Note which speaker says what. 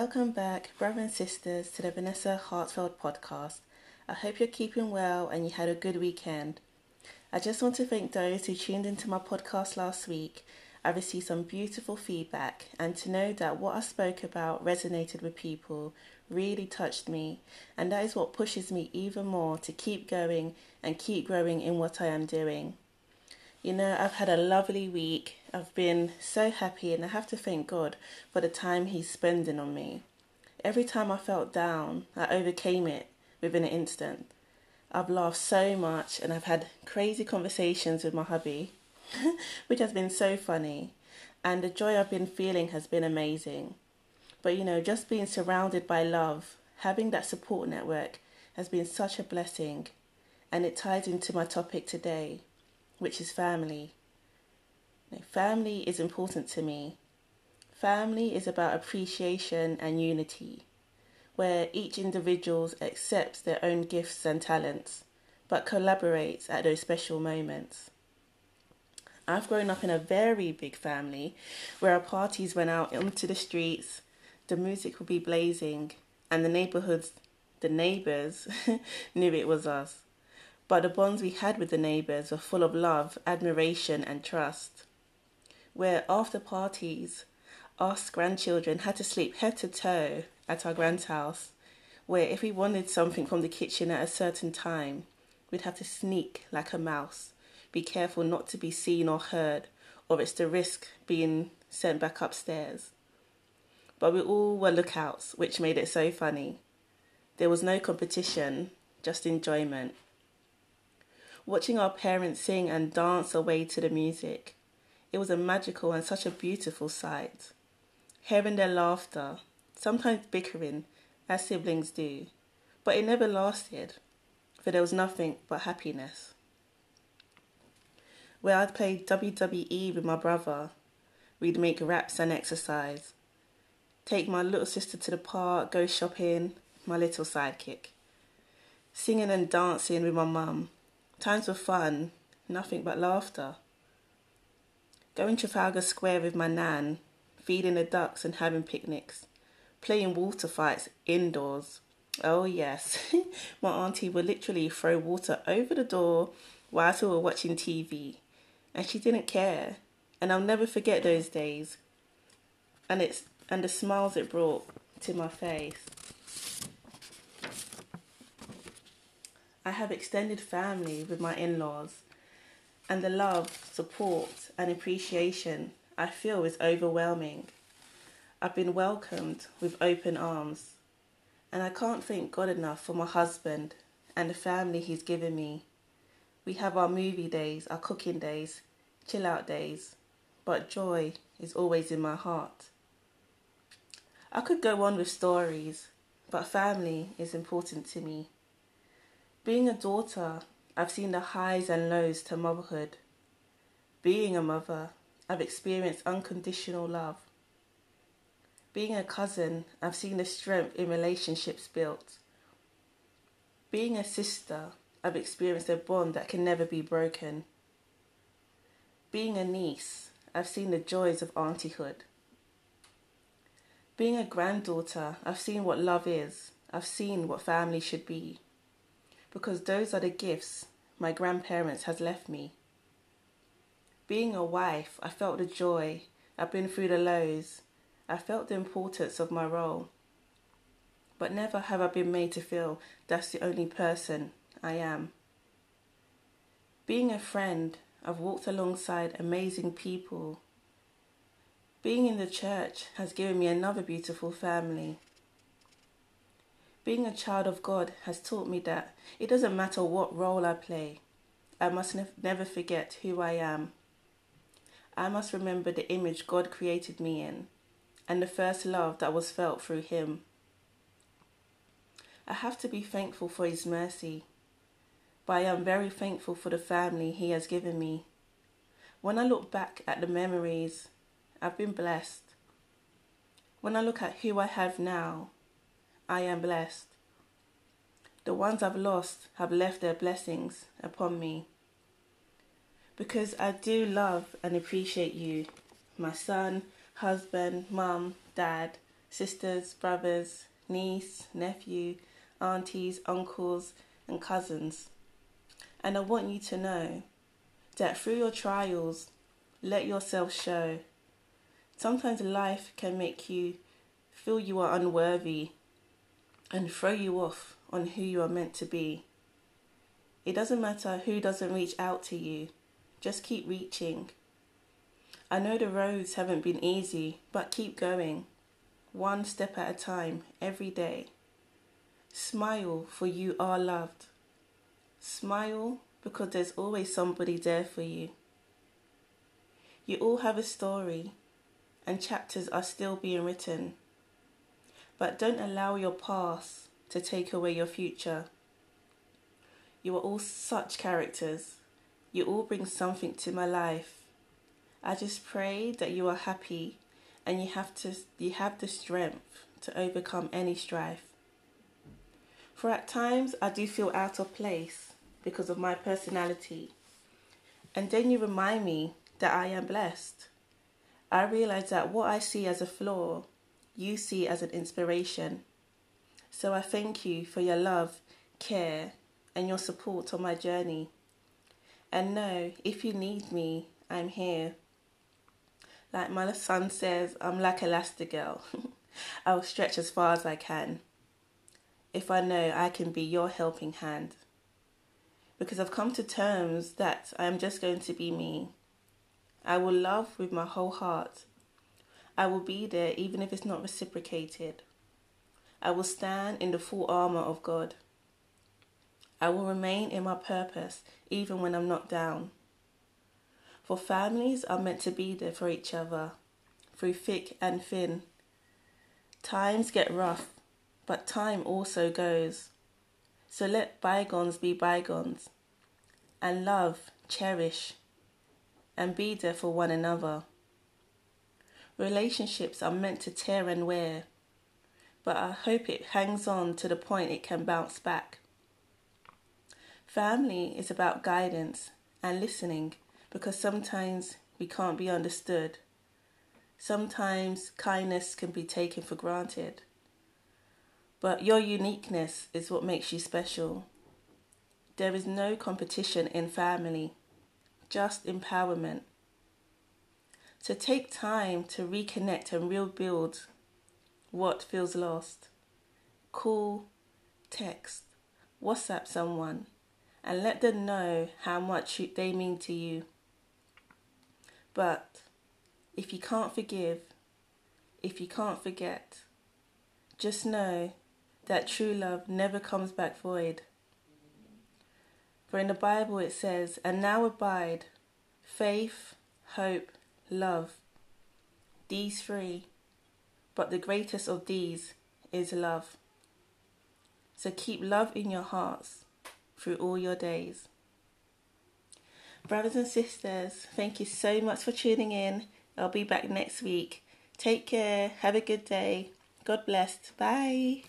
Speaker 1: Welcome back, brothers and sisters, to the Vanessa Hartfeld podcast. I hope you're keeping well and you had a good weekend. I just want to thank those who tuned into my podcast last week. I received some beautiful feedback, and to know that what I spoke about resonated with people really touched me, and that is what pushes me even more to keep going and keep growing in what I am doing. You know, I've had a lovely week. I've been so happy, and I have to thank God for the time He's spending on me. Every time I felt down, I overcame it within an instant. I've laughed so much, and I've had crazy conversations with my hubby, which has been so funny. And the joy I've been feeling has been amazing. But you know, just being surrounded by love, having that support network has been such a blessing. And it ties into my topic today, which is family. Family is important to me. Family is about appreciation and unity, where each individual accepts their own gifts and talents, but collaborates at those special moments. I've grown up in a very big family where our parties went out onto the streets, the music would be blazing, and the neighborhoods, the neighbors, knew it was us. But the bonds we had with the neighbors were full of love, admiration, and trust. Where after parties, us grandchildren had to sleep head to toe at our grand's house, where if we wanted something from the kitchen at a certain time, we'd have to sneak like a mouse, be careful not to be seen or heard, or it's the risk being sent back upstairs but we all were lookouts, which made it so funny. There was no competition, just enjoyment. Watching our parents sing and dance away to the music, it was a magical and such a beautiful sight. Hearing their laughter, sometimes bickering, as siblings do, but it never lasted, for there was nothing but happiness. Where I'd play WWE with my brother, we'd make raps and exercise take my little sister to the park, go shopping, my little sidekick. Singing and dancing with my mum. Times were fun, nothing but laughter. Going to Trafalgar Square with my nan, feeding the ducks and having picnics. Playing water fights indoors. Oh, yes, my auntie would literally throw water over the door whilst we were watching TV, and she didn't care. And I'll never forget those days. And it's and the smiles it brought to my face. I have extended family with my in laws, and the love, support, and appreciation I feel is overwhelming. I've been welcomed with open arms, and I can't thank God enough for my husband and the family he's given me. We have our movie days, our cooking days, chill out days, but joy is always in my heart. I could go on with stories, but family is important to me. Being a daughter, I've seen the highs and lows to motherhood. Being a mother, I've experienced unconditional love. Being a cousin, I've seen the strength in relationships built. Being a sister, I've experienced a bond that can never be broken. Being a niece, I've seen the joys of auntiehood. Being a granddaughter, I've seen what love is. I've seen what family should be. Because those are the gifts my grandparents has left me. Being a wife, I felt the joy. I've been through the lows. I felt the importance of my role. But never have I been made to feel that's the only person I am. Being a friend, I've walked alongside amazing people being in the church has given me another beautiful family. Being a child of God has taught me that it doesn't matter what role I play, I must ne- never forget who I am. I must remember the image God created me in and the first love that was felt through Him. I have to be thankful for His mercy, but I am very thankful for the family He has given me. When I look back at the memories I've been blessed. When I look at who I have now, I am blessed. The ones I've lost have left their blessings upon me. Because I do love and appreciate you, my son, husband, mum, dad, sisters, brothers, niece, nephew, aunties, uncles, and cousins. And I want you to know that through your trials, let yourself show. Sometimes life can make you feel you are unworthy and throw you off on who you are meant to be. It doesn't matter who doesn't reach out to you, just keep reaching. I know the roads haven't been easy, but keep going, one step at a time, every day. Smile, for you are loved. Smile because there's always somebody there for you. You all have a story, and chapters are still being written. But don't allow your past to take away your future. You are all such characters. You all bring something to my life. I just pray that you are happy and you have to you have the strength to overcome any strife. For at times I do feel out of place because of my personality. And then you remind me that I am blessed. I realize that what I see as a flaw, you see as an inspiration. So I thank you for your love, care, and your support on my journey. And know if you need me, I'm here. Like my son says, I'm like Elastigirl. I'll stretch as far as I can. If I know I can be your helping hand. Because I've come to terms that I am just going to be me. I will love with my whole heart. I will be there even if it's not reciprocated. I will stand in the full armor of God. I will remain in my purpose even when I'm not down. For families are meant to be there for each other through thick and thin. Times get rough, but time also goes. So let bygones be bygones, and love, cherish, and be there for one another. Relationships are meant to tear and wear, but I hope it hangs on to the point it can bounce back. Family is about guidance and listening because sometimes we can't be understood. Sometimes kindness can be taken for granted. But your uniqueness is what makes you special. There is no competition in family, just empowerment. So take time to reconnect and rebuild what feels lost. Call, text, WhatsApp someone and let them know how much they mean to you. But if you can't forgive, if you can't forget, just know that true love never comes back void. For in the Bible it says, And now abide faith, hope, love, these three, but the greatest of these is love. So keep love in your hearts through all your days. Brothers and sisters, thank you so much for tuning in. I'll be back next week. Take care. Have a good day. God bless. Bye.